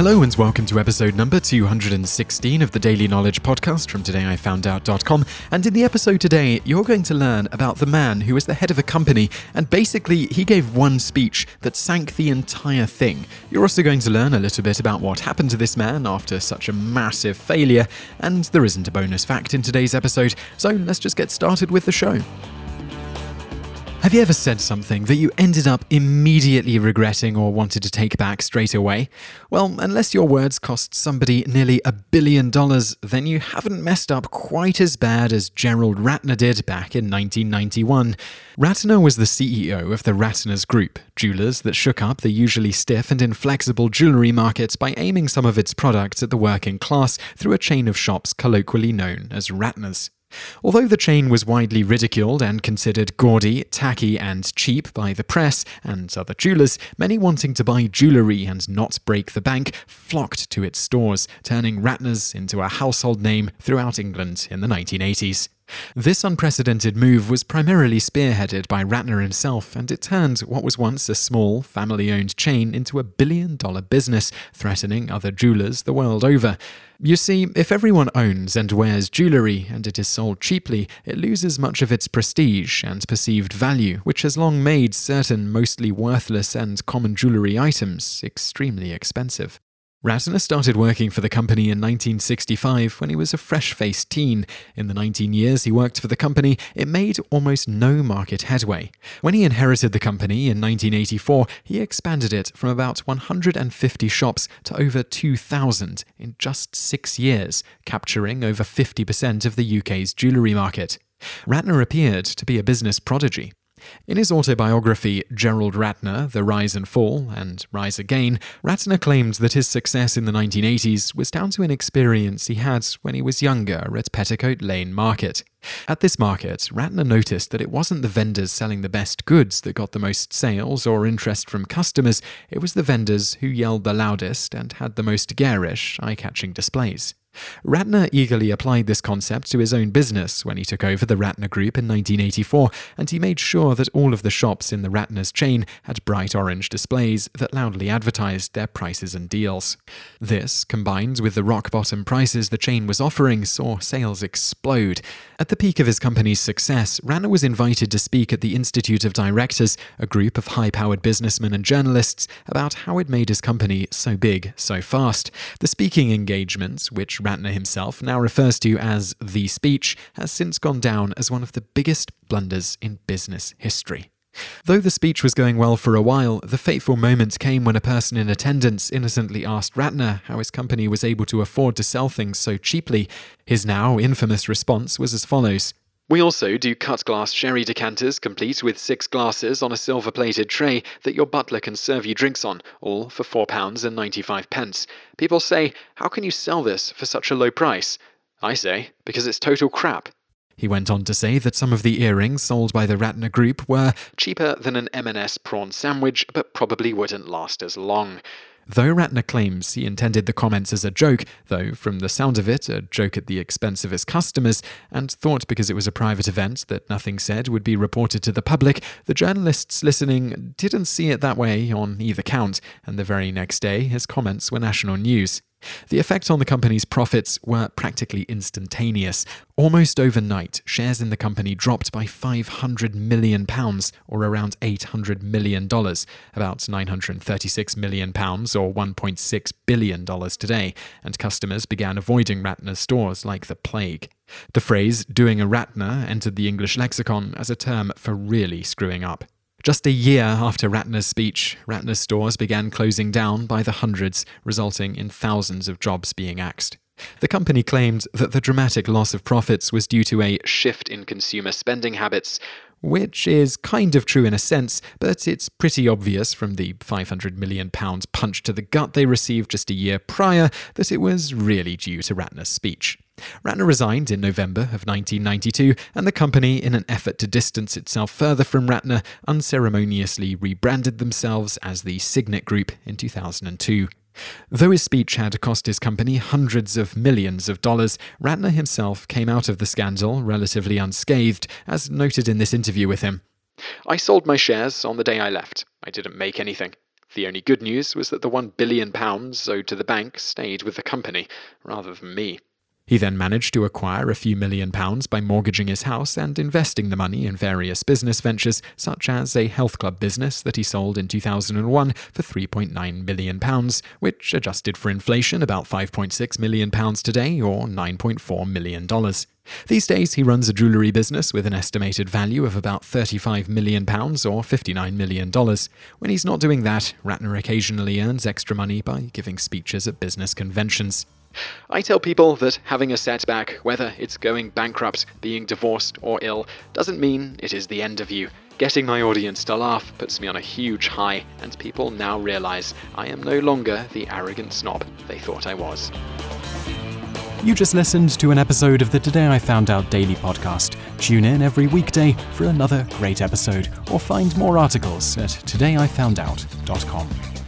Hello and welcome to episode number 216 of the Daily Knowledge Podcast from todayifoundout.com. And in the episode today, you're going to learn about the man who was the head of a company and basically he gave one speech that sank the entire thing. You're also going to learn a little bit about what happened to this man after such a massive failure, and there isn't a bonus fact in today's episode, so let's just get started with the show. Have you ever said something that you ended up immediately regretting or wanted to take back straight away? Well, unless your words cost somebody nearly a billion dollars, then you haven't messed up quite as bad as Gerald Ratner did back in 1991. Ratner was the CEO of the Ratner's Group, jewelers that shook up the usually stiff and inflexible jewelry market by aiming some of its products at the working class through a chain of shops colloquially known as Ratner's. Although the chain was widely ridiculed and considered gaudy, tacky, and cheap by the press and other jewelers, many wanting to buy jewellery and not break the bank flocked to its stores, turning Ratner's into a household name throughout England in the 1980s. This unprecedented move was primarily spearheaded by Ratner himself, and it turned what was once a small, family owned chain into a billion dollar business, threatening other jewelers the world over. You see, if everyone owns and wears jewellery and it is sold cheaply, it loses much of its prestige and perceived value, which has long made certain mostly worthless and common jewellery items extremely expensive. Ratner started working for the company in 1965 when he was a fresh faced teen. In the 19 years he worked for the company, it made almost no market headway. When he inherited the company in 1984, he expanded it from about 150 shops to over 2,000 in just six years, capturing over 50% of the UK's jewellery market. Ratner appeared to be a business prodigy. In his autobiography, Gerald Ratner, The Rise and Fall and Rise Again, Ratner claimed that his success in the 1980s was down to an experience he had when he was younger at Petticoat Lane Market. At this market, Ratner noticed that it wasn't the vendors selling the best goods that got the most sales or interest from customers, it was the vendors who yelled the loudest and had the most garish, eye catching displays. Ratner eagerly applied this concept to his own business when he took over the Ratner Group in 1984, and he made sure that all of the shops in the Ratner's chain had bright orange displays that loudly advertised their prices and deals. This, combined with the rock bottom prices the chain was offering, saw sales explode. At the peak of his company's success, Ratner was invited to speak at the Institute of Directors, a group of high powered businessmen and journalists, about how it made his company so big so fast. The speaking engagement, which Ratner himself now refers to as the speech, has since gone down as one of the biggest blunders in business history. Though the speech was going well for a while, the fateful moment came when a person in attendance innocently asked Ratner how his company was able to afford to sell things so cheaply. His now infamous response was as follows we also do cut glass sherry decanters complete with six glasses on a silver plated tray that your butler can serve you drinks on, all for £4.95. pence. People say, How can you sell this for such a low price? I say, Because it's total crap. He went on to say that some of the earrings sold by the Ratner Group were cheaper than an M&S prawn sandwich, but probably wouldn't last as long. Though Ratner claims he intended the comments as a joke, though from the sound of it, a joke at the expense of his customers, and thought because it was a private event that nothing said would be reported to the public, the journalists listening didn't see it that way on either count, and the very next day his comments were national news. The effect on the company's profits were practically instantaneous. Almost overnight, shares in the company dropped by £500 million, or around $800 million, about £936 million, or $1.6 billion today, and customers began avoiding Ratner's stores like the plague. The phrase doing a Ratner entered the English lexicon as a term for really screwing up. Just a year after Ratner's speech, Ratner's stores began closing down by the hundreds, resulting in thousands of jobs being axed. The company claimed that the dramatic loss of profits was due to a shift in consumer spending habits, which is kind of true in a sense, but it's pretty obvious from the £500 million punch to the gut they received just a year prior that it was really due to Ratner's speech. Ratner resigned in November of 1992, and the company, in an effort to distance itself further from Ratner, unceremoniously rebranded themselves as the Signet Group in 2002. Though his speech had cost his company hundreds of millions of dollars, Ratner himself came out of the scandal relatively unscathed, as noted in this interview with him. I sold my shares on the day I left. I didn't make anything. The only good news was that the one billion pounds owed to the bank stayed with the company, rather than me. He then managed to acquire a few million pounds by mortgaging his house and investing the money in various business ventures, such as a health club business that he sold in 2001 for 3.9 million pounds, which adjusted for inflation about 5.6 million pounds today or 9.4 million dollars. These days, he runs a jewellery business with an estimated value of about £35 million or $59 million. When he's not doing that, Ratner occasionally earns extra money by giving speeches at business conventions. I tell people that having a setback, whether it's going bankrupt, being divorced, or ill, doesn't mean it is the end of you. Getting my audience to laugh puts me on a huge high, and people now realize I am no longer the arrogant snob they thought I was. You just listened to an episode of the Today I Found Out Daily podcast. Tune in every weekday for another great episode, or find more articles at todayifoundout.com.